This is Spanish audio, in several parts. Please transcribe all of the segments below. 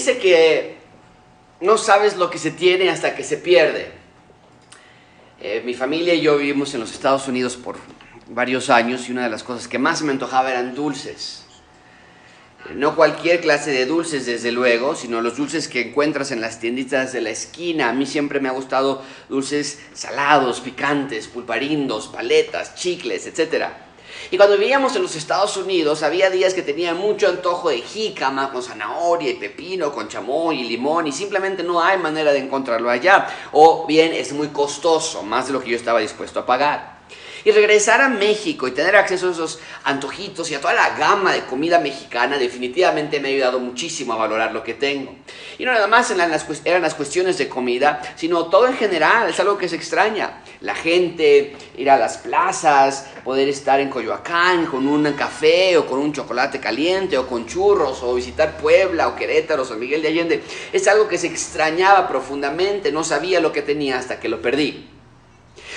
dice que no sabes lo que se tiene hasta que se pierde. Eh, mi familia y yo vivimos en los Estados Unidos por varios años y una de las cosas que más me antojaba eran dulces. No cualquier clase de dulces, desde luego, sino los dulces que encuentras en las tienditas de la esquina. A mí siempre me ha gustado dulces salados, picantes, pulparindos, paletas, chicles, etc. Y cuando vivíamos en los Estados Unidos, había días que tenía mucho antojo de jícama con zanahoria y pepino, con chamoy y limón, y simplemente no hay manera de encontrarlo allá. O bien es muy costoso, más de lo que yo estaba dispuesto a pagar. Y regresar a México y tener acceso a esos antojitos y a toda la gama de comida mexicana definitivamente me ha ayudado muchísimo a valorar lo que tengo. Y no nada más eran las, cuestiones de comida, sino todo en general, es algo que se extraña. La gente, ir a las plazas, poder estar en Coyoacán con un café o con un chocolate caliente o con churros o visitar Puebla o Querétaro o San Miguel de Allende, es algo que se extrañaba profundamente, no sabía lo que tenía hasta que lo perdí.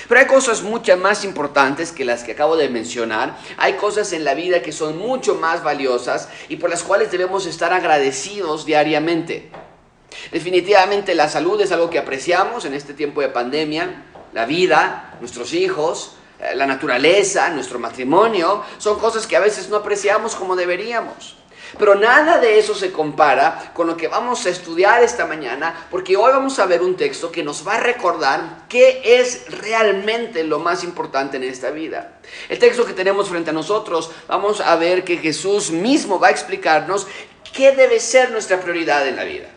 Pero hay cosas mucho más importantes que las que acabo de mencionar. Hay cosas en la vida que son mucho más valiosas y por las cuales debemos estar agradecidos diariamente. Definitivamente la salud es algo que apreciamos en este tiempo de pandemia. La vida, nuestros hijos, eh, la naturaleza, nuestro matrimonio, son cosas que a veces no apreciamos como deberíamos. Pero nada de eso se compara con lo que vamos a estudiar esta mañana, porque hoy vamos a ver un texto que nos va a recordar qué es realmente lo más importante en esta vida. El texto que tenemos frente a nosotros, vamos a ver que Jesús mismo va a explicarnos qué debe ser nuestra prioridad en la vida.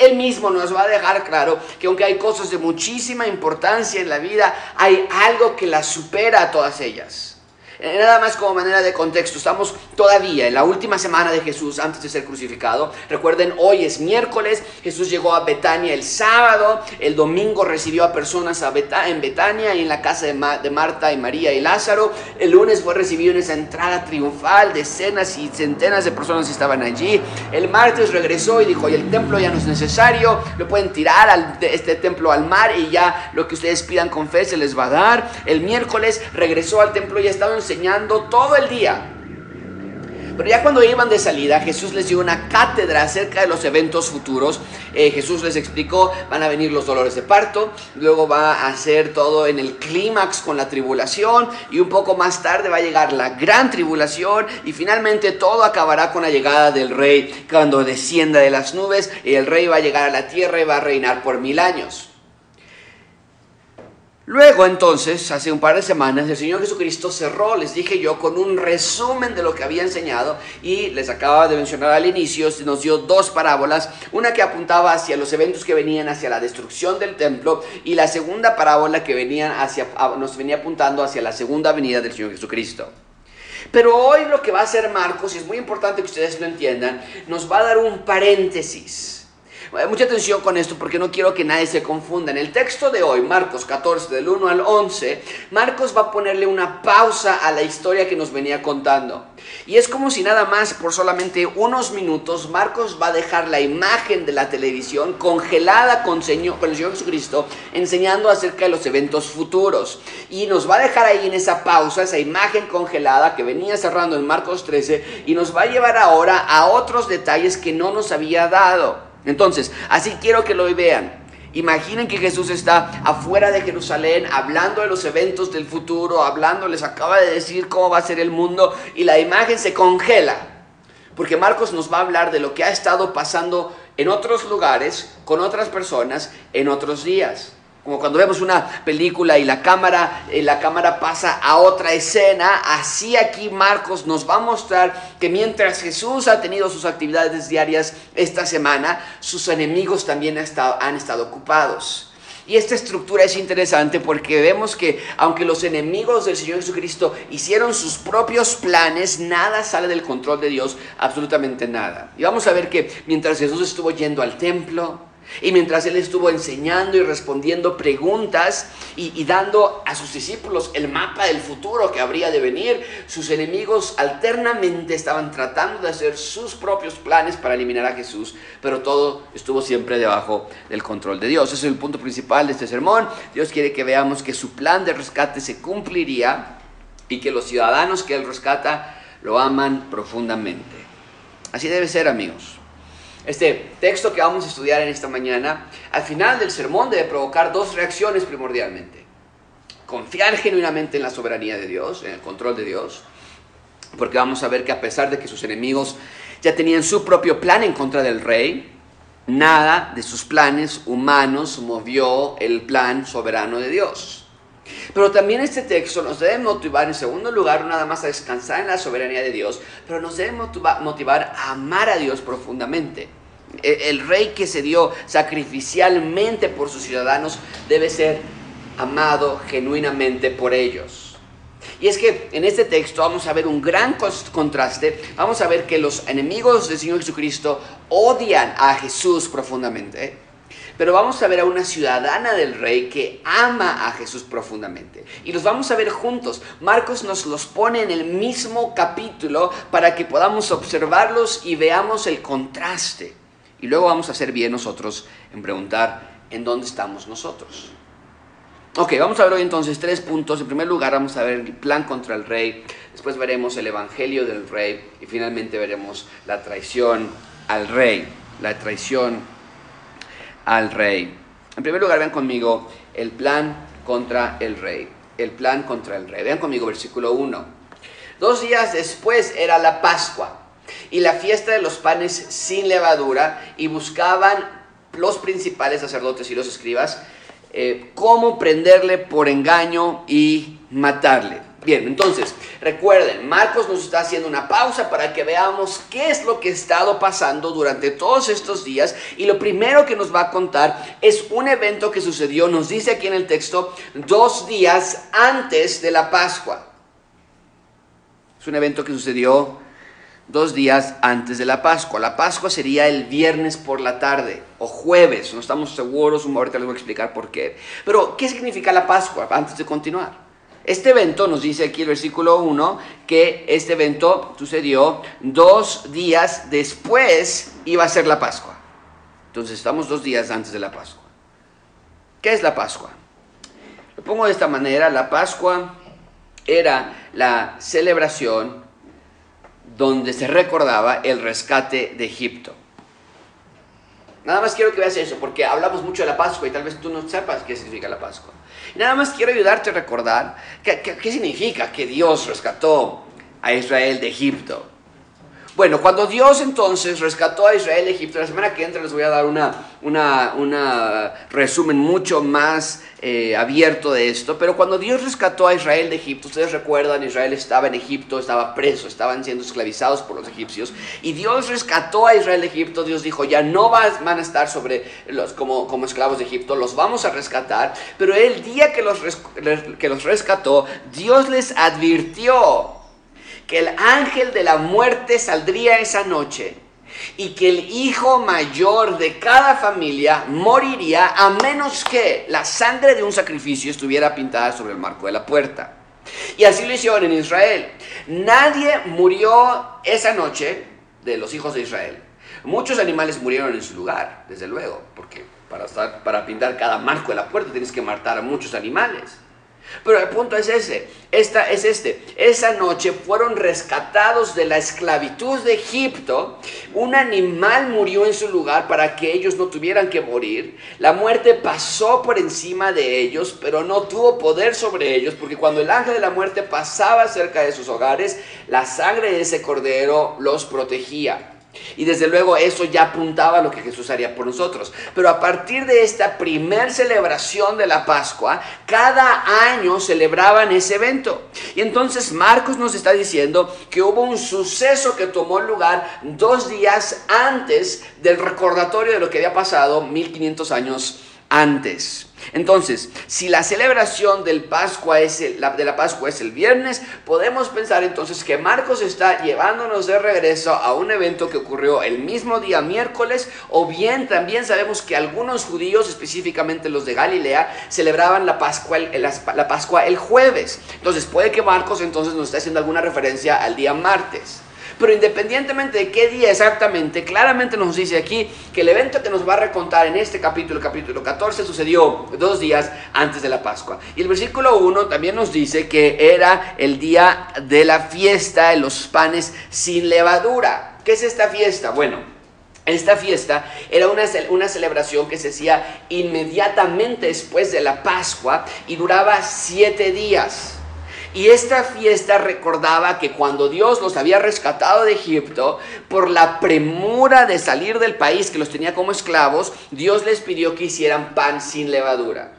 Él mismo nos va a dejar claro que aunque hay cosas de muchísima importancia en la vida, hay algo que las supera a todas ellas. Eh, nada más como manera de contexto, estamos todavía en la última semana de Jesús antes de ser crucificado. Recuerden, hoy es miércoles, Jesús llegó a Betania el sábado, el domingo recibió a personas en Betania y en la casa de, de Marta y María y Lázaro. El lunes fue recibido en esa entrada triunfal, decenas y centenas de personas estaban allí. El martes regresó y dijo, oye, el templo ya no es necesario, lo pueden tirar al, este templo al mar y ya lo que ustedes pidan con fe se les va a dar. El miércoles regresó al templo y ya estaba en enseñando todo el día. Pero ya cuando iban de salida, Jesús les dio una cátedra acerca de los eventos futuros. Eh, Jesús les explicó, van a venir los dolores de parto, luego va a hacer todo en el clímax con la tribulación y un poco más tarde va a llegar la gran tribulación y finalmente todo acabará con la llegada del rey cuando descienda de las nubes el rey va a llegar a la tierra y va a reinar por mil años. Luego entonces, hace un par de semanas, el Señor Jesucristo cerró, les dije yo, con un resumen de lo que había enseñado y les acababa de mencionar al inicio, nos dio dos parábolas, una que apuntaba hacia los eventos que venían hacia la destrucción del templo y la segunda parábola que venían hacia, nos venía apuntando hacia la segunda venida del Señor Jesucristo. Pero hoy lo que va a hacer Marcos, y es muy importante que ustedes lo entiendan, nos va a dar un paréntesis Mucha atención con esto porque no quiero que nadie se confunda. En el texto de hoy, Marcos 14, del 1 al 11, Marcos va a ponerle una pausa a la historia que nos venía contando. Y es como si nada más por solamente unos minutos Marcos va a dejar la imagen de la televisión congelada con, señor, el Señor Jesucristo enseñando acerca de los eventos futuros. Y nos va a dejar ahí en esa pausa, esa imagen congelada que venía cerrando en Marcos 13 y nos va a llevar ahora a otros detalles que no nos había dado. Entonces, así quiero que lo vean. Imaginen que Jesús está afuera de Jerusalén hablando de los eventos del futuro, hablando, les acaba de decir cómo va a ser el mundo y la imagen se congela. Porque Marcos nos va a hablar de lo que ha estado pasando en otros lugares, con otras personas, en otros días. Como cuando vemos una película y la cámara, eh, la cámara pasa a otra escena, así aquí Marcos nos va a mostrar que mientras Jesús ha tenido sus actividades diarias esta semana, sus enemigos también han estado ocupados. Y esta estructura es interesante porque vemos que aunque los enemigos del Señor Jesucristo hicieron sus propios planes, nada sale del control de Dios, absolutamente nada. Y vamos a ver que mientras Jesús estuvo yendo al templo, y mientras él estuvo enseñando y respondiendo preguntas y, dando a sus discípulos el mapa del futuro que habría de venir, sus enemigos alternamente estaban tratando de hacer sus propios planes para eliminar a Jesús, pero todo estuvo siempre debajo del control de Dios. Ese es el punto principal de este sermón. Dios quiere que veamos que su plan de rescate se cumpliría y que los ciudadanos que él rescata lo aman profundamente. Así debe ser, amigos. Este texto que vamos a estudiar en esta mañana, al final del sermón debe provocar dos reacciones primordialmente. Confiar genuinamente en la soberanía de Dios, en el control de Dios, porque vamos a ver que a pesar de que sus enemigos ya tenían su propio plan en contra del rey, nada de sus planes humanos movió el plan soberano de Dios. Pero también este texto nos debe motivar, en segundo lugar, nada más a descansar en la soberanía de Dios, pero nos debe motivar a amar a Dios profundamente. E, el rey que se dio sacrificialmente por sus ciudadanos debe ser amado genuinamente por ellos. Y es que en este texto vamos a ver un gran contraste. Vamos a ver que los enemigos del Señor Jesucristo odian a Jesús profundamente. Pero vamos a ver a una ciudadana del rey que ama a Jesús profundamente. Y los vamos a ver juntos. Marcos nos los pone en el mismo capítulo para que podamos observarlos y veamos el contraste. Y luego vamos a hacer bien nosotros en preguntar en dónde estamos nosotros. Ok, vamos a ver hoy entonces tres puntos. En primer lugar vamos a ver el plan contra el rey, después veremos el evangelio del rey y finalmente veremos la traición al rey. La traición al rey. En primer lugar, vean conmigo el plan contra el rey. El plan contra el rey. Vean conmigo versículo 1. Dos días después era la Pascua y la fiesta de los panes sin levadura y buscaban los principales sacerdotes y los escribas eh, cómo prenderle por engaño y matarle. Bien, entonces, recuerden, Marcos nos está haciendo una pausa para que veamos qué es lo que ha estado pasando durante todos estos días. Y lo primero que nos va a contar es un evento que sucedió, nos dice aquí en el texto, dos días antes de la Pascua. Es un evento que sucedió dos días antes de la Pascua. La Pascua sería el viernes por la tarde o jueves, no estamos seguros, ahorita les voy a explicar por qué. Pero, ¿qué significa la Pascua antes de continuar? Este evento, nos dice aquí el versículo 1, que este evento sucedió dos días después iba a ser la Pascua. Entonces estamos dos días antes de la Pascua. ¿Qué es la Pascua? Lo pongo de esta manera, la Pascua era la celebración donde se recordaba el rescate de Egipto. Nada más quiero que veas eso, porque hablamos mucho de la Pascua y tal vez tú no sepas qué significa la Pascua. nada más quiero ayudarte a recordar qué, qué significa que Dios rescató a Israel de Egipto. Bueno, cuando Dios entonces rescató a Israel de Egipto, la semana que entra les voy a dar una, una, resumen mucho más eh, abierto de esto, pero cuando Dios rescató a Israel de Egipto, ustedes recuerdan, Israel estaba en Egipto, estaba preso, estaban siendo esclavizados por los egipcios, y Dios rescató a Israel de Egipto, Dios dijo, ya no van a estar sobre los, como, como esclavos de Egipto, los vamos a rescatar, pero el día que los, que los rescató, Dios les advirtió que el ángel de la muerte saldría esa noche y que el hijo mayor de cada familia moriría a menos que la sangre de un sacrificio estuviera pintada sobre el marco de la puerta. Y así lo hicieron en Israel. Nadie murió esa noche de los hijos de Israel. Muchos animales murieron en su lugar, desde luego, porque para, para pintar cada marco de la puerta tienes que matar a muchos animales. Pero el punto es ese, esta es este. Esa noche fueron rescatados de la esclavitud de Egipto. Un animal murió en su lugar para que ellos no tuvieran que morir. La muerte pasó por encima de ellos, pero no tuvo poder sobre ellos, porque cuando el ángel de la muerte pasaba cerca de sus hogares, la sangre de ese cordero los protegía. Y desde luego eso ya apuntaba a lo que Jesús haría por nosotros. Pero a partir de esta primer celebración de la Pascua, cada año celebraban ese evento. Y entonces Marcos nos está diciendo que hubo un suceso que tomó lugar dos días antes del recordatorio de lo que había pasado 1500 años antes. Entonces, si la celebración del Pascua es de la Pascua es el viernes, podemos pensar entonces que Marcos está llevándonos de regreso a un evento que ocurrió el mismo día miércoles, o bien también sabemos que algunos judíos, específicamente los de Galilea, celebraban la Pascua, la Pascua el jueves. Entonces, puede que Marcos entonces nos esté haciendo alguna referencia al día martes. Pero independientemente de qué día exactamente, claramente nos dice aquí que el evento que nos va a recontar en este capítulo, capítulo 14, sucedió dos días antes de la Pascua. Y el versículo 1 también nos dice que era el día de la fiesta de los panes sin levadura. ¿Qué es esta fiesta? Bueno, Esta fiesta era una, una, celebración que se hacía inmediatamente después de la Pascua y duraba siete días. Y esta fiesta recordaba que cuando Dios los había rescatado de Egipto, por la premura de salir del país que los tenía como esclavos, Dios les pidió que hicieran pan sin levadura.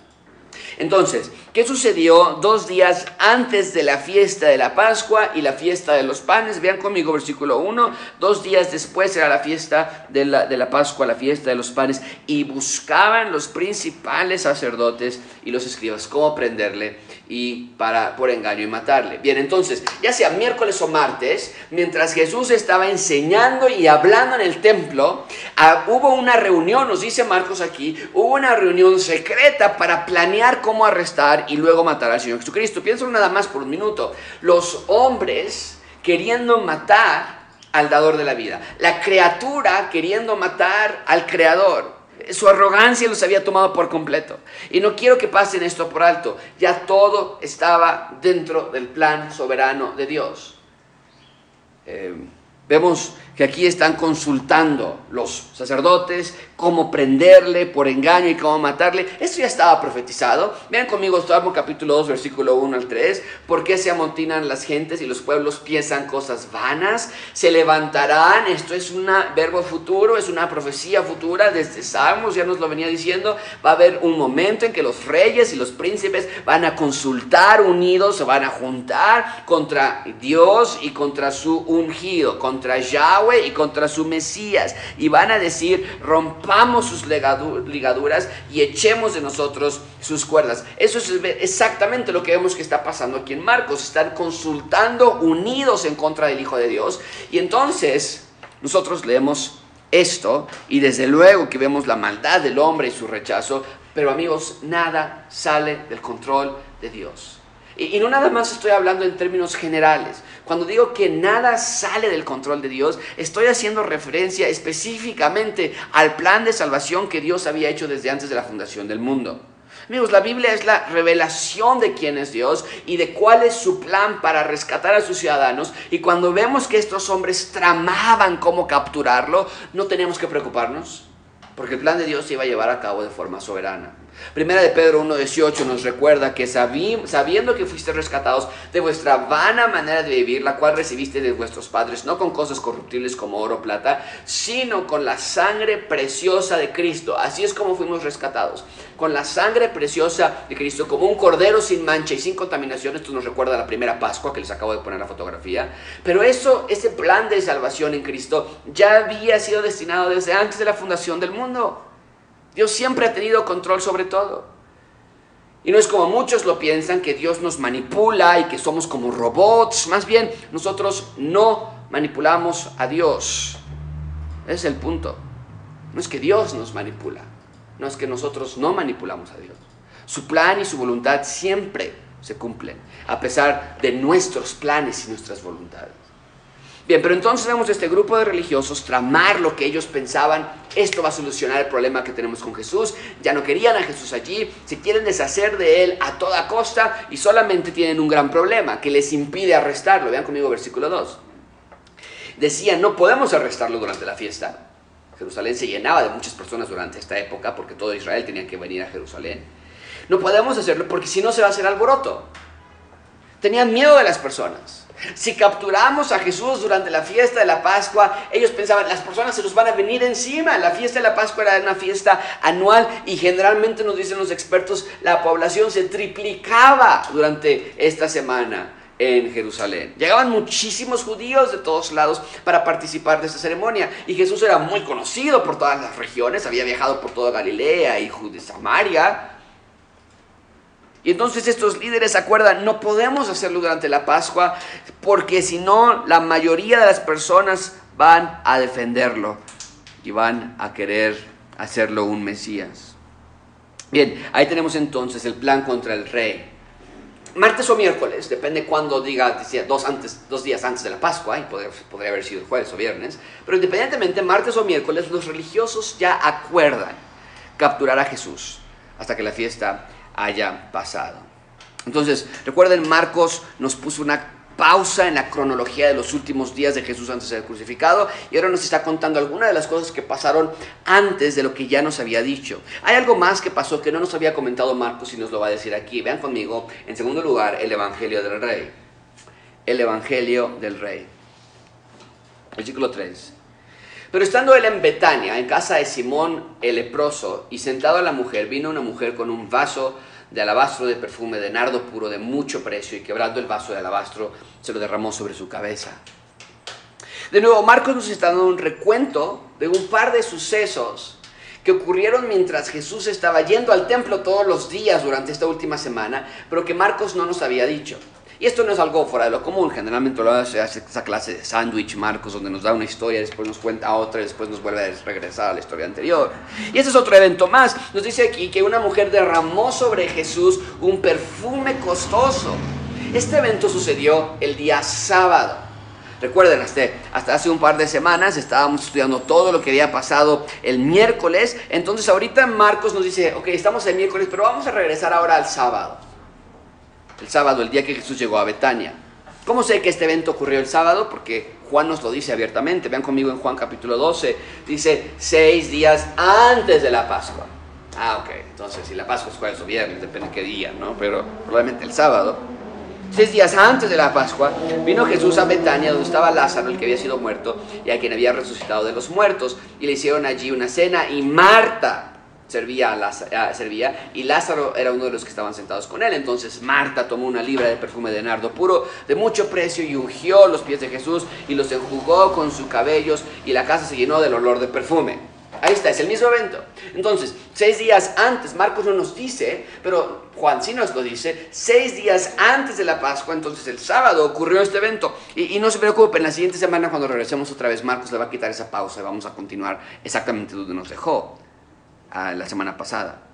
Entonces, ¿qué sucedió dos días antes de la fiesta de la Pascua y la fiesta de los panes? Vean conmigo versículo 1. Dos días después era la fiesta de la, de la Pascua, la fiesta de los panes, y buscaban los principales sacerdotes y los escribas cómo prenderle y para por engaño y matarle. Bien, entonces, ya sea miércoles o martes, mientras Jesús estaba enseñando y hablando en el templo, ah, hubo una reunión, nos dice Marcos aquí, hubo una reunión secreta para planear cómo arrestar y luego matar al Señor Jesucristo. Piénsalo nada más por un minuto. Los hombres queriendo matar al dador de la vida, la criatura queriendo matar al creador su arrogancia los había tomado por completo. Y no quiero que pasen esto por alto. Ya todo estaba dentro del plan soberano de Dios. Eh, vemos que aquí están consultando los sacerdotes cómo prenderle por engaño y cómo matarle. Esto ya estaba profetizado. Vean conmigo Salmo capítulo 2, versículo 1 al 3. ¿Por qué se amontinan las gentes y los pueblos piensan cosas vanas? Se levantarán. Esto es un verbo futuro, es una profecía futura desde Salmos, ya nos lo venía diciendo. Va a haber un momento en que los reyes y los príncipes van a consultar unidos, se van a juntar contra Dios y contra su ungido, contra Yahweh y contra su Mesías. Y van a decir, rompamos sus ligaduras y echemos de nosotros sus cuerdas. Eso es exactamente lo que vemos que está pasando aquí en Marcos. Están consultando unidos en contra del Hijo de Dios. Y entonces nosotros leemos esto y desde luego que vemos la maldad del hombre y su rechazo, pero amigos, nada sale del control de Dios. Y, no nada más estoy hablando en términos generales. Cuando digo que nada sale del control de Dios, estoy haciendo referencia específicamente al plan de salvación que Dios había hecho desde antes de la fundación del mundo. Amigos, la Biblia es la revelación de quién es Dios y de cuál es su plan para rescatar a sus ciudadanos. Y cuando vemos que estos hombres tramaban cómo capturarlo, no tenemos que preocuparnos, porque el plan de Dios se iba a llevar a cabo de forma soberana. Primera de Pedro 1.18 nos recuerda que sabiendo que fuiste rescatados de vuestra vana manera de vivir, la cual recibiste de vuestros padres, no con cosas corruptibles como oro o plata, sino con la sangre preciosa de Cristo. Así es como fuimos rescatados, con la sangre preciosa de Cristo, como un cordero sin mancha y sin contaminación. Esto nos recuerda a la primera Pascua que les acabo de poner la fotografía. Pero eso, ese plan de salvación en Cristo ya había sido destinado desde antes de la fundación del mundo. Dios siempre ha tenido control sobre todo. Y no es como muchos lo piensan, que Dios nos manipula y que somos como robots. Más bien, nosotros no manipulamos a Dios. Ese es el punto. No es que Dios nos manipula. No es que nosotros no manipulamos a Dios. Su plan y su voluntad siempre se cumplen, a pesar de nuestros planes y nuestras voluntades. Bien, pero entonces vemos este grupo de religiosos tramar lo que ellos pensaban, esto va a solucionar el problema que tenemos con Jesús, ya no querían a Jesús allí, se quieren deshacer de él a toda costa y solamente tienen un gran problema que les impide arrestarlo. Vean conmigo versículo 2. Decían, no podemos arrestarlo durante la fiesta. Jerusalén se llenaba de muchas personas durante esta época porque todo Israel tenía que venir a Jerusalén. No podemos hacerlo porque si no se va a hacer alboroto. Tenían miedo de las personas. Si capturamos a Jesús durante la fiesta de la Pascua, ellos pensaban, las personas se nos van a venir encima. La fiesta de la Pascua era una fiesta anual y generalmente nos dicen los expertos, la población se triplicaba durante esta semana en Jerusalén. Llegaban muchísimos judíos de todos lados para participar de esta ceremonia y Jesús era muy conocido por todas las regiones, había viajado por toda Galilea y Samaria y entonces estos líderes acuerdan, no podemos hacerlo durante la Pascua porque si no, la mayoría de las personas van a defenderlo y van a querer hacerlo un Mesías. Bien, ahí tenemos entonces el plan contra el rey. Martes o miércoles, depende cuándo diga, decía, dos, antes, dos días antes de la Pascua, y podría, podría haber sido jueves o viernes, pero independientemente, martes o miércoles, los religiosos ya acuerdan capturar a Jesús hasta que la fiesta haya pasado. Entonces, recuerden, Marcos nos puso una pausa en la cronología de los últimos días de Jesús antes de ser crucificado y ahora nos está contando algunas de las cosas que pasaron antes de lo que ya nos había dicho. Hay algo más que pasó que no nos había comentado Marcos y nos lo va a decir aquí. Vean conmigo, en segundo lugar, el Evangelio del Rey. El Evangelio del Rey. Versículo 3. Pero estando él en Betania, en casa de Simón el leproso, y sentado a la mujer, vino una mujer con un vaso de alabastro de perfume de nardo puro de mucho precio, y quebrando el vaso de alabastro, se lo derramó sobre su cabeza. De nuevo, Marcos nos está dando un recuento de un par de sucesos que ocurrieron mientras Jesús estaba yendo al templo todos los días durante esta última semana, pero que Marcos no nos había dicho. Y esto no es algo fuera de lo común, generalmente lo hace, esa clase de sándwich Marcos, donde nos da una historia, después nos cuenta otra, después nos vuelve a regresar a la historia anterior. Y este es otro evento más. Nos dice aquí que una mujer derramó sobre Jesús un perfume costoso. Este evento sucedió el día sábado. Recuerden, hasta, hasta, hace un par de semanas estábamos estudiando todo lo que había pasado el miércoles. Entonces ahorita Marcos nos dice, ok, estamos el miércoles, pero vamos a regresar ahora al sábado el sábado, el día que Jesús llegó a Betania. ¿Cómo sé que este evento ocurrió el sábado? Porque Juan nos lo dice abiertamente. Vean conmigo en Juan capítulo 12. Dice seis días antes de la Pascua. Ah, ok. Entonces, si la Pascua es jueves o viernes, depende de qué día, ¿no? Pero probablemente el sábado. Seis días antes de la Pascua, vino Jesús a Betania, donde estaba Lázaro, el que había sido muerto, y a quien había resucitado de los muertos. Y le hicieron allí una cena. Y Marta, servía, a servía y Lázaro era uno de los que estaban sentados con él. Entonces Marta tomó una libra de perfume de nardo puro de mucho precio y ungió los pies de Jesús y los enjugó con sus cabellos y la casa se llenó del olor de perfume. Ahí está, es el mismo evento. Entonces, seis días antes, Marcos no nos dice, pero Juan sí nos lo dice, seis días antes de la Pascua, entonces el sábado ocurrió este evento. Y, y no se preocupen, la siguiente semana cuando regresemos otra vez, Marcos le va a quitar esa pausa y vamos a continuar exactamente donde nos dejó la semana pasada.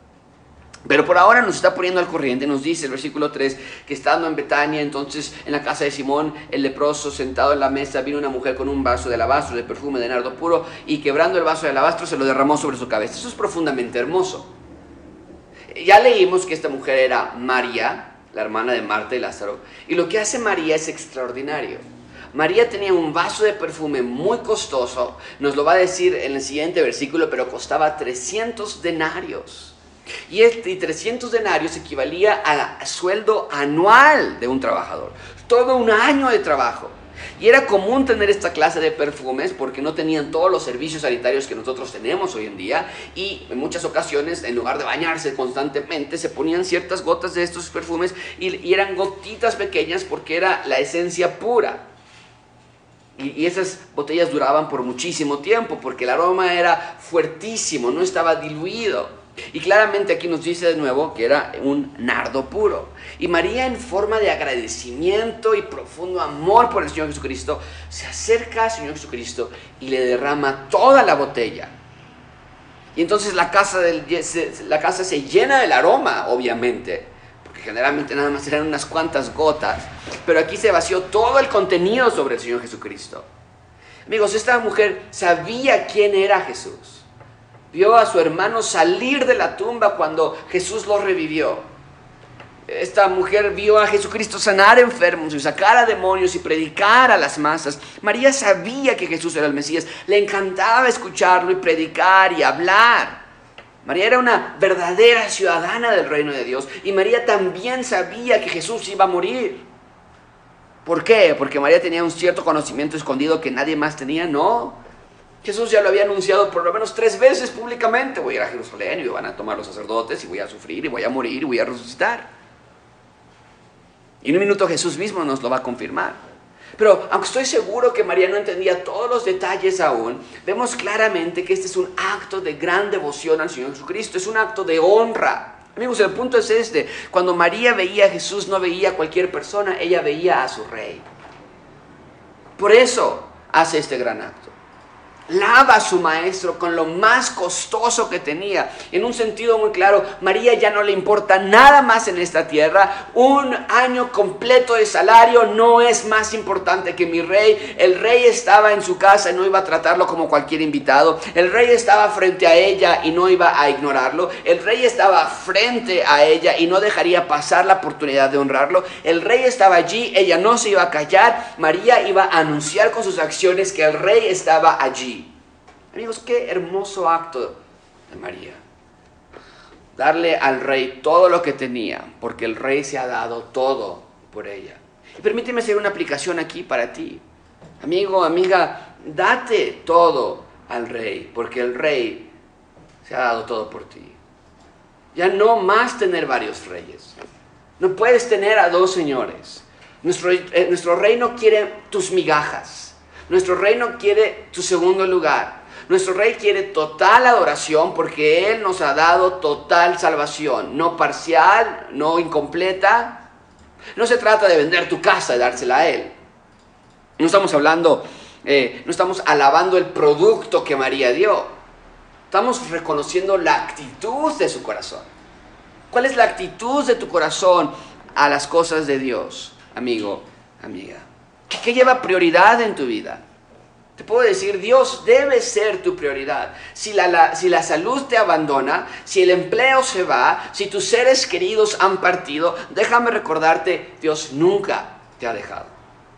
Pero por ahora nos está poniendo al corriente, nos dice el versículo 3, que estando en Betania, entonces en la casa de Simón, el leproso, sentado en la mesa, vino una mujer con un vaso de alabastro de perfume de nardo puro y quebrando el vaso de alabastro se lo derramó sobre su cabeza. Eso es profundamente hermoso. Ya leímos que esta mujer era María, la hermana de Marta y Lázaro, y lo que hace María es extraordinario. María tenía un vaso de perfume muy costoso, nos lo va a decir en el siguiente versículo, pero costaba 300 denarios. Y, este, 300 denarios equivalía a sueldo anual de un trabajador, todo un año de trabajo. Y era común tener esta clase de perfumes porque no tenían todos los servicios sanitarios que nosotros tenemos hoy en día y en muchas ocasiones en lugar de bañarse constantemente se ponían ciertas gotas de estos perfumes y, y eran gotitas pequeñas porque era la esencia pura. Y, esas botellas duraban por muchísimo tiempo porque el aroma era fuertísimo, no estaba diluido. Y claramente aquí nos dice de nuevo que era un nardo puro. Y María en forma de agradecimiento y profundo amor por el Señor Jesucristo, se acerca al Señor Jesucristo y le derrama toda la botella. Y entonces la casa, del, la casa se llena del aroma, obviamente generalmente nada más eran unas cuantas gotas, pero aquí se vació todo el contenido sobre el Señor Jesucristo. Amigos, esta mujer sabía quién era Jesús. Vio a su hermano salir de la tumba cuando Jesús lo revivió. Esta mujer vio a Jesucristo sanar enfermos y sacar a demonios y predicar a las masas. María sabía que Jesús era el Mesías. Le encantaba escucharlo y predicar y hablar. María era una verdadera ciudadana del reino de Dios y María también sabía que Jesús iba a morir. ¿Por qué? Porque María tenía un cierto conocimiento escondido que nadie más tenía, no. Jesús ya lo había anunciado por lo menos tres veces públicamente. Voy a ir a Jerusalén y van a tomar los sacerdotes y voy a sufrir y voy a morir y voy a resucitar. Y en un minuto Jesús mismo nos lo va a confirmar. Pero aunque estoy seguro que María no entendía todos los detalles aún, vemos claramente que este es un acto de gran devoción al Señor Jesucristo, es un acto de honra. Amigos, el punto es este, cuando María veía a Jesús no veía a cualquier persona, ella veía a su rey. Por eso hace este gran acto. Lava a su maestro con lo más costoso que tenía. En un sentido muy claro, María ya no le importa nada más en esta tierra. Un año completo de salario no es más importante que mi rey. El rey estaba en su casa y no iba a tratarlo como cualquier invitado. El rey estaba frente a ella y no iba a ignorarlo. El rey estaba frente a ella y no dejaría pasar la oportunidad de honrarlo. El rey estaba allí, ella no se iba a callar. María iba a anunciar con sus acciones que el rey estaba allí. Amigos, qué hermoso acto de María. Darle al rey todo lo que tenía, porque el rey se ha dado todo por ella. Y permíteme hacer una aplicación aquí para ti. Amigo, amiga, date todo al rey, porque el rey se ha dado todo por ti. Ya no más tener varios reyes. No puedes tener a dos señores. Nuestro, eh, nuestro rey no quiere tus migajas. Nuestro rey no quiere tu segundo lugar. Nuestro rey quiere total adoración porque Él nos ha dado total salvación, no parcial, no incompleta. No se trata de vender tu casa y dársela a Él. No estamos hablando, eh, no estamos alabando el producto que María dio. Estamos reconociendo la actitud de su corazón. ¿Cuál es la actitud de tu corazón a las cosas de Dios, amigo, amiga? ¿Qué lleva prioridad en tu vida? Te puedo decir, Dios debe ser tu prioridad. Si la, si la, salud te abandona, si el empleo se va, si tus seres queridos han partido, déjame recordarte, Dios nunca te ha dejado.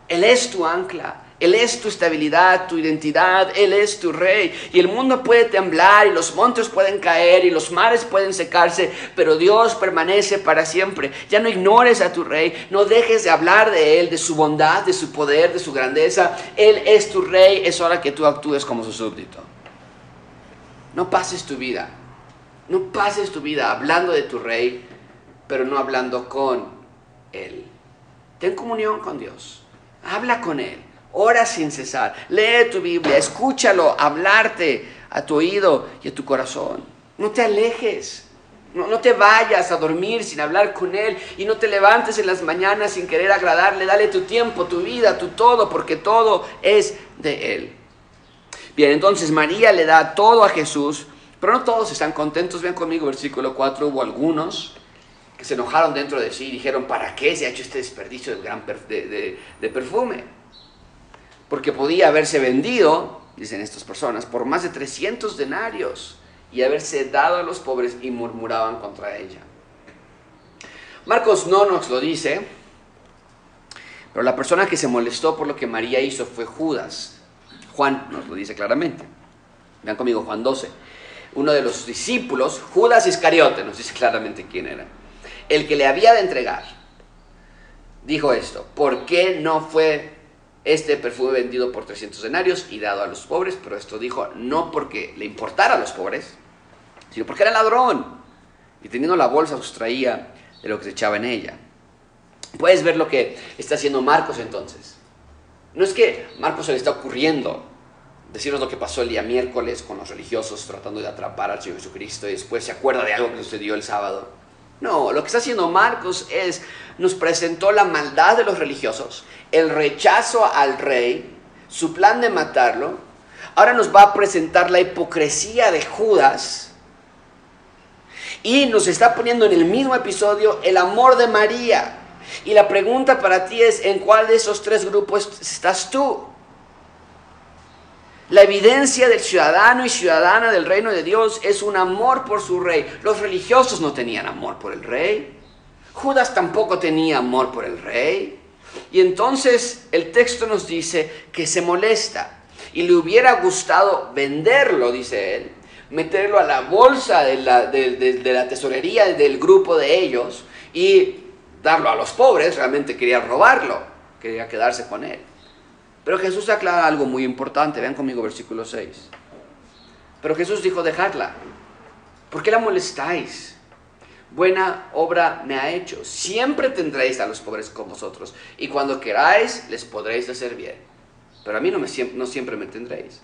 Él es tu ancla. Él es tu estabilidad, tu identidad, Él es tu rey. Y el mundo puede temblar y los montes pueden caer y los mares pueden secarse, pero Dios permanece para siempre. Ya no ignores a tu rey, no dejes de hablar de Él, de su bondad, de su poder, de su grandeza. Él es tu rey, es hora que tú actúes como su súbdito. No pases tu vida, no pases tu vida hablando de tu rey, pero no hablando con Él. Ten comunión con Dios, habla con Él. Ora sin cesar. Lee tu Biblia, escúchalo, hablarte a tu oído y a tu corazón. No te alejes. No, te vayas a dormir sin hablar con Él y no te levantes en las mañanas sin querer agradarle. Dale tu tiempo, tu vida, tu todo, porque todo es de Él. Bien, entonces María le da todo a Jesús, pero no todos están contentos. Vean conmigo versículo 4, hubo algunos que se enojaron dentro de sí y dijeron, ¿para qué se ha hecho este desperdicio de, gran de perfume? Porque podía haberse vendido, dicen estas personas, por más de 300 denarios y haberse dado a los pobres y murmuraban contra ella. Marcos no nos lo dice, pero la persona que se molestó por lo que María hizo fue Judas. Juan nos lo dice claramente. Vean conmigo Juan 12. Uno de los discípulos, Judas Iscariote, nos dice claramente quién era. El que le había de entregar. Dijo esto, ¿por qué no fue este perfume vendido por 300 denarios y dado a los pobres, pero esto dijo no porque le importara a los pobres, sino porque era ladrón y teniendo la bolsa sustraía de lo que se echaba en ella. Puedes ver lo que está haciendo Marcos entonces. No es que Marcos se le está ocurriendo decirnos lo que pasó el día miércoles con los religiosos tratando de atrapar al Señor Jesucristo y después se acuerda de algo que sucedió el sábado. No, lo que está haciendo Marcos es, nos presentó la maldad de los religiosos, el rechazo al rey, su plan de matarlo. Ahora nos va a presentar la hipocresía de Judas. Y nos está poniendo en el mismo episodio el amor de María. Y la pregunta para ti es, ¿en cuál de esos tres grupos estás tú? La evidencia del ciudadano y ciudadana del reino de Dios es un amor por su rey. Los religiosos no tenían amor por el rey. Judas tampoco tenía amor por el rey. Y entonces el texto nos dice que se molesta y le hubiera gustado venderlo, dice él, meterlo a la bolsa de la, de, la tesorería del grupo de ellos y darlo a los pobres. Realmente quería robarlo, quería quedarse con él. Pero Jesús aclara algo muy importante. Vean conmigo versículo 6. Pero Jesús dijo, dejadla. ¿Por qué la molestáis? Buena obra me ha hecho. Siempre tendréis a los pobres con vosotros. Y cuando queráis, les podréis hacer bien. Pero a mí no, me, no siempre me tendréis.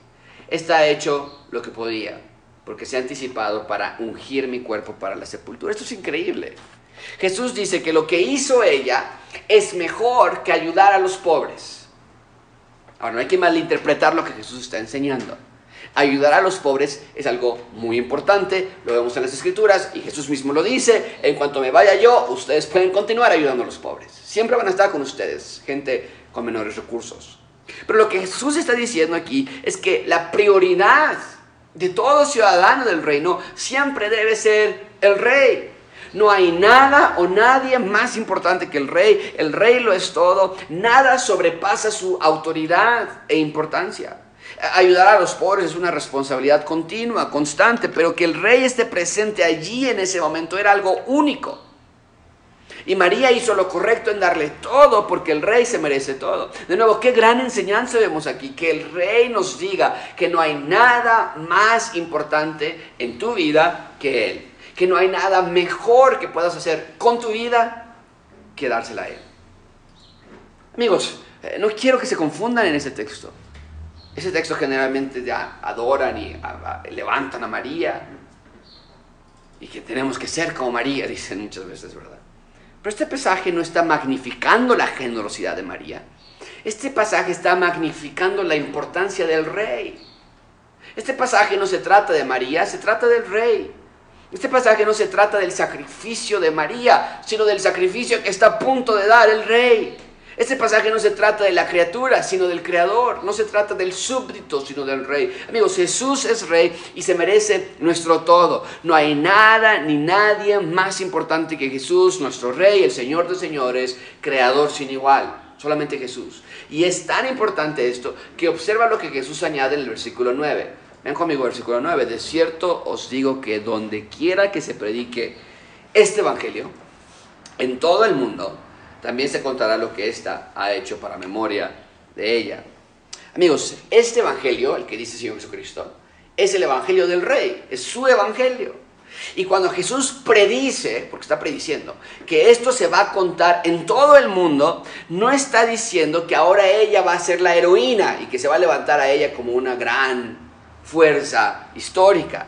Está hecho lo que podía, porque se ha anticipado para ungir mi cuerpo para la sepultura. Esto es increíble. Jesús dice que lo que hizo ella es mejor que ayudar a los pobres. Ahora, no hay que malinterpretar lo que Jesús está enseñando. Ayudar a los pobres es algo muy importante, lo vemos en las escrituras y Jesús mismo lo dice, en cuanto me vaya yo, ustedes pueden continuar ayudando a los pobres. Siempre van a estar con ustedes, gente con menores recursos. Pero lo que Jesús está diciendo aquí es que la prioridad de todo ciudadano del reino siempre debe ser el rey. No hay nada o nadie más importante que el rey. El rey lo es todo. Nada sobrepasa su autoridad e importancia. Ayudar a los pobres es una responsabilidad continua, constante, pero que el rey esté presente allí en ese momento era algo único. Y María hizo lo correcto en darle todo porque el rey se merece todo. De nuevo, qué gran enseñanza vemos aquí, que el rey nos diga que no hay nada más importante en tu vida que él. Que no hay nada mejor que puedas hacer con tu vida que dársela a él. Amigos, eh, no quiero que se confundan en ese texto. Ese texto generalmente ya adoran y levantan a María. Y que tenemos que ser como María, dicen muchas veces, ¿verdad? Pero este pasaje no está magnificando la generosidad de María. Este pasaje está magnificando la importancia del rey. Este pasaje no se trata de María, se trata del rey. Este pasaje no se trata del sacrificio de María, sino del sacrificio que está a punto de dar el rey. Este pasaje no se trata de la criatura, sino del creador. No se trata del súbdito, sino del rey. Amigos, Jesús es rey y se merece nuestro todo. No hay nada ni nadie más importante que Jesús, nuestro rey, el Señor de señores, creador sin igual. Solamente Jesús. Y es tan importante esto que observa lo que Jesús añade en el versículo 9. Ven conmigo, versículo 9. De cierto os digo que donde quiera que se predique este evangelio, en todo el mundo, también se contará lo que ésta ha hecho para memoria de ella. Amigos, este evangelio, el que dice el Señor Jesucristo, es el evangelio del rey, es su evangelio. Y cuando Jesús predice, porque está prediciendo, que esto se va a contar en todo el mundo, no está diciendo que ahora ella va a ser la heroína y que se va a levantar a ella como una gran fuerza histórica.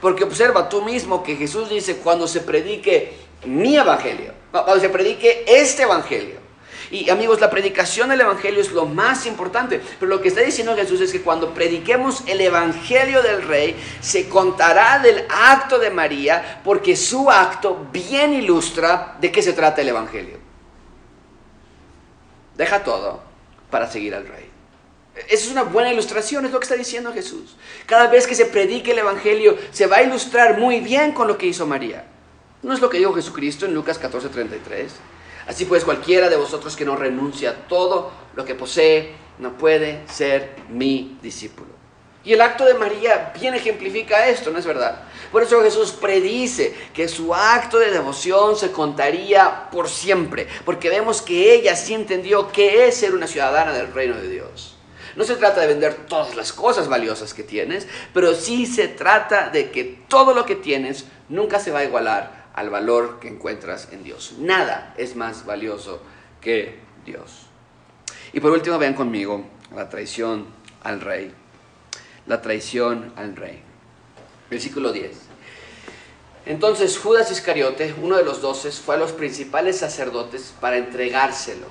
Porque observa tú mismo que Jesús dice, cuando se predique mi evangelio, cuando se predique este evangelio. Y amigos, la predicación del evangelio es lo más importante. Pero lo que está diciendo Jesús es que cuando prediquemos el evangelio del rey, se contará del acto de María, porque su acto bien ilustra de qué se trata el evangelio. Deja todo para seguir al rey. Esa es una buena ilustración, es lo que está diciendo Jesús. Cada vez que se predique el Evangelio, se va a ilustrar muy bien con lo que hizo María. ¿No es lo que dijo Jesucristo en Lucas 14:33? Así pues, cualquiera de vosotros que no renuncia a todo lo que posee, no puede ser mi discípulo. Y el acto de María bien ejemplifica esto, ¿no es verdad? Por eso Jesús predice que su acto de devoción se contaría por siempre, porque vemos que ella sí entendió qué es ser una ciudadana del reino de Dios. No se trata de vender todas las cosas valiosas que tienes, pero sí se trata de que todo lo que tienes nunca se va a igualar al valor que encuentras en Dios. Nada es más valioso que Dios. Y por último, vean conmigo la traición al rey. La traición al rey. Versículo 10. Entonces Judas Iscariote, uno de los doce, fue a los principales sacerdotes para entregárselo.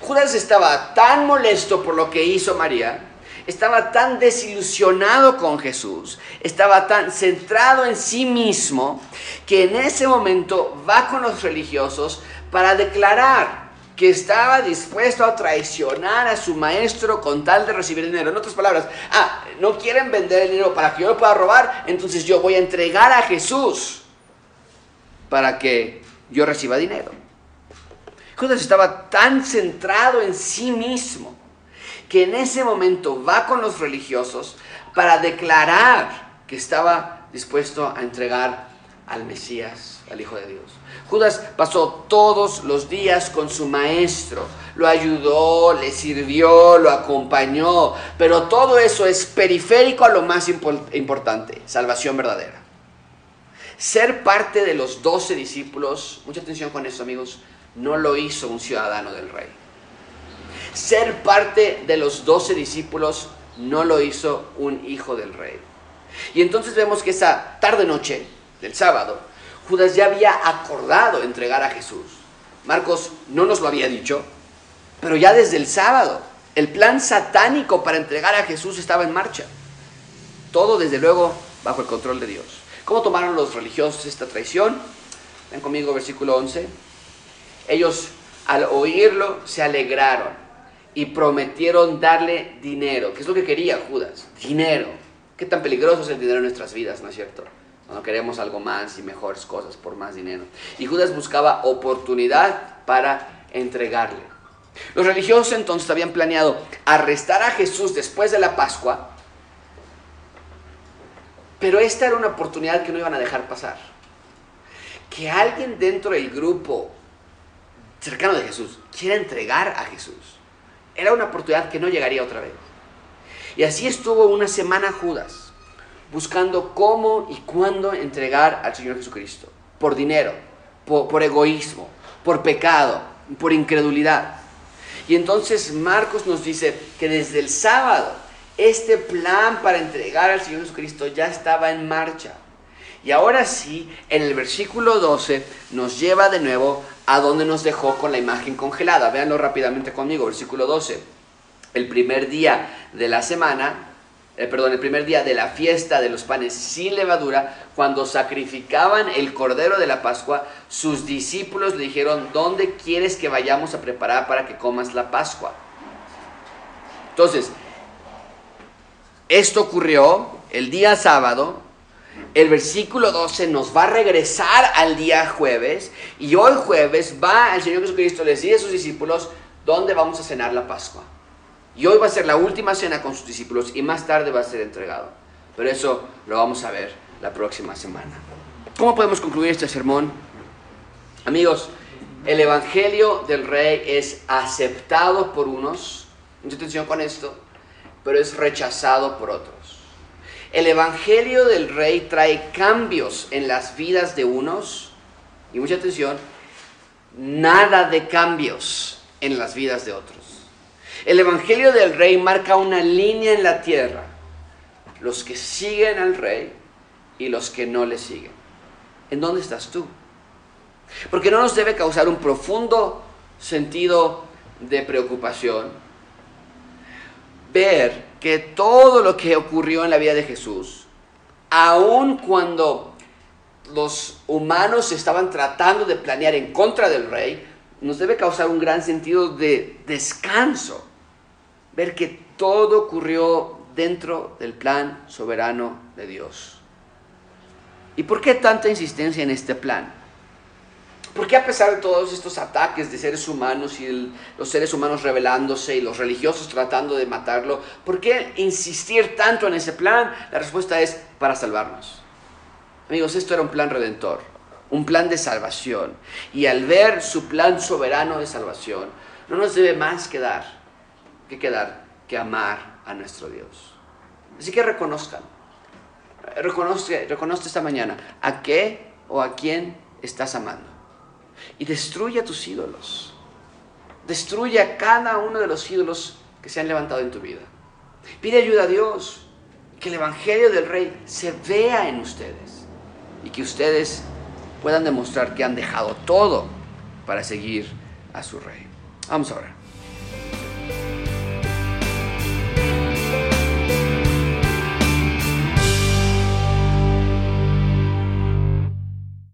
Judas estaba tan molesto por lo que hizo María estaba tan desilusionado con Jesús, estaba tan centrado en sí mismo, que en ese momento va con los religiosos para declarar que estaba dispuesto a traicionar a su maestro con tal de recibir dinero. En otras palabras, ah, no quieren vender el dinero para que yo lo pueda robar, entonces yo voy a entregar a Jesús para que yo reciba dinero. Judas estaba tan centrado en sí mismo que en ese momento va con los religiosos para declarar que estaba dispuesto a entregar al Mesías, al Hijo de Dios. Judas pasó todos los días con su maestro, lo ayudó, le sirvió, lo acompañó, pero todo eso es periférico a lo más importante, salvación verdadera. Ser parte de los doce discípulos, mucha atención con eso amigos, no lo hizo un ciudadano del rey. Ser parte de los doce discípulos no lo hizo un hijo del rey. Y entonces vemos que esa tarde-noche del sábado, Judas ya había acordado entregar a Jesús. Marcos no nos lo había dicho, pero ya desde el sábado el plan satánico para entregar a Jesús estaba en marcha. Todo, desde luego, bajo el control de Dios. ¿Cómo tomaron los religiosos esta traición? Ven conmigo, versículo 11. Ellos, al oírlo, se alegraron y prometieron darle dinero. ¿Qué es lo que quería Judas? Dinero. ¿Qué tan peligroso es el dinero en nuestras vidas, no es cierto? Cuando queremos algo más y mejores cosas por más dinero. Y Judas buscaba oportunidad para entregarle. Los religiosos entonces habían planeado arrestar a Jesús después de la Pascua, pero esta era una oportunidad que no iban a dejar pasar. Que alguien dentro del grupo cercano de Jesús quiera entregar a Jesús, era una oportunidad que no llegaría otra vez. Y así estuvo una semana Judas, buscando cómo y cuándo entregar al Señor Jesucristo. Por dinero, por, por egoísmo, por pecado, por incredulidad. Y entonces Marcos nos dice que desde el sábado este plan para entregar al Señor Jesucristo ya estaba en marcha. Y ahora sí, en el versículo 12 nos lleva de nuevo a donde nos dejó con la imagen congelada. Véanlo rápidamente conmigo, versículo 12 el primer día de la semana, eh, perdón, el primer día de la fiesta de los panes sin levadura, cuando sacrificaban el cordero de la Pascua, sus discípulos le dijeron, ¿dónde quieres que vayamos a preparar para que comas la Pascua? Entonces, esto ocurrió el día sábado, el versículo 12 nos va a regresar al día jueves y hoy jueves va el Señor Jesucristo, les dice a sus discípulos, ¿dónde vamos a cenar la Pascua? Y hoy va a ser la última cena con sus discípulos y más tarde va a ser entregado. Pero eso lo vamos a ver la próxima semana. ¿Cómo podemos concluir este sermón? Amigos, el Evangelio del Rey es aceptado por unos, mucha atención con esto, pero es rechazado por otros. El Evangelio del Rey trae cambios en las vidas de unos, y mucha atención, nada de cambios en las vidas de otros. El Evangelio del Rey marca una línea en la tierra. Los que siguen al Rey y los que no le siguen. ¿En dónde estás tú? Porque no nos debe causar un profundo sentido de preocupación ver que todo lo que ocurrió en la vida de Jesús, aun cuando los humanos estaban tratando de planear en contra del rey, nos debe causar un gran sentido de descanso ver que todo ocurrió dentro del plan soberano de Dios. ¿Y por qué tanta insistencia en este plan? ¿Por qué a pesar de todos estos ataques de seres humanos y los seres humanos rebelándose y los religiosos tratando de matarlo, por qué insistir tanto en ese plan? La respuesta es para salvarnos. Amigos, esto era un plan redentor, un plan de salvación. Y al ver su plan soberano de salvación, no nos debe más quedar que quedar que amar a nuestro Dios. Así que reconozcan, reconoce, reconoce esta mañana a qué o a quién estás amando. Y destruye a tus ídolos. Destruye a cada uno de los ídolos que se han levantado en tu vida. Pide ayuda a Dios. Que el Evangelio del Rey se vea en ustedes. Y que ustedes puedan demostrar que han dejado todo para seguir a su Rey. Vamos a.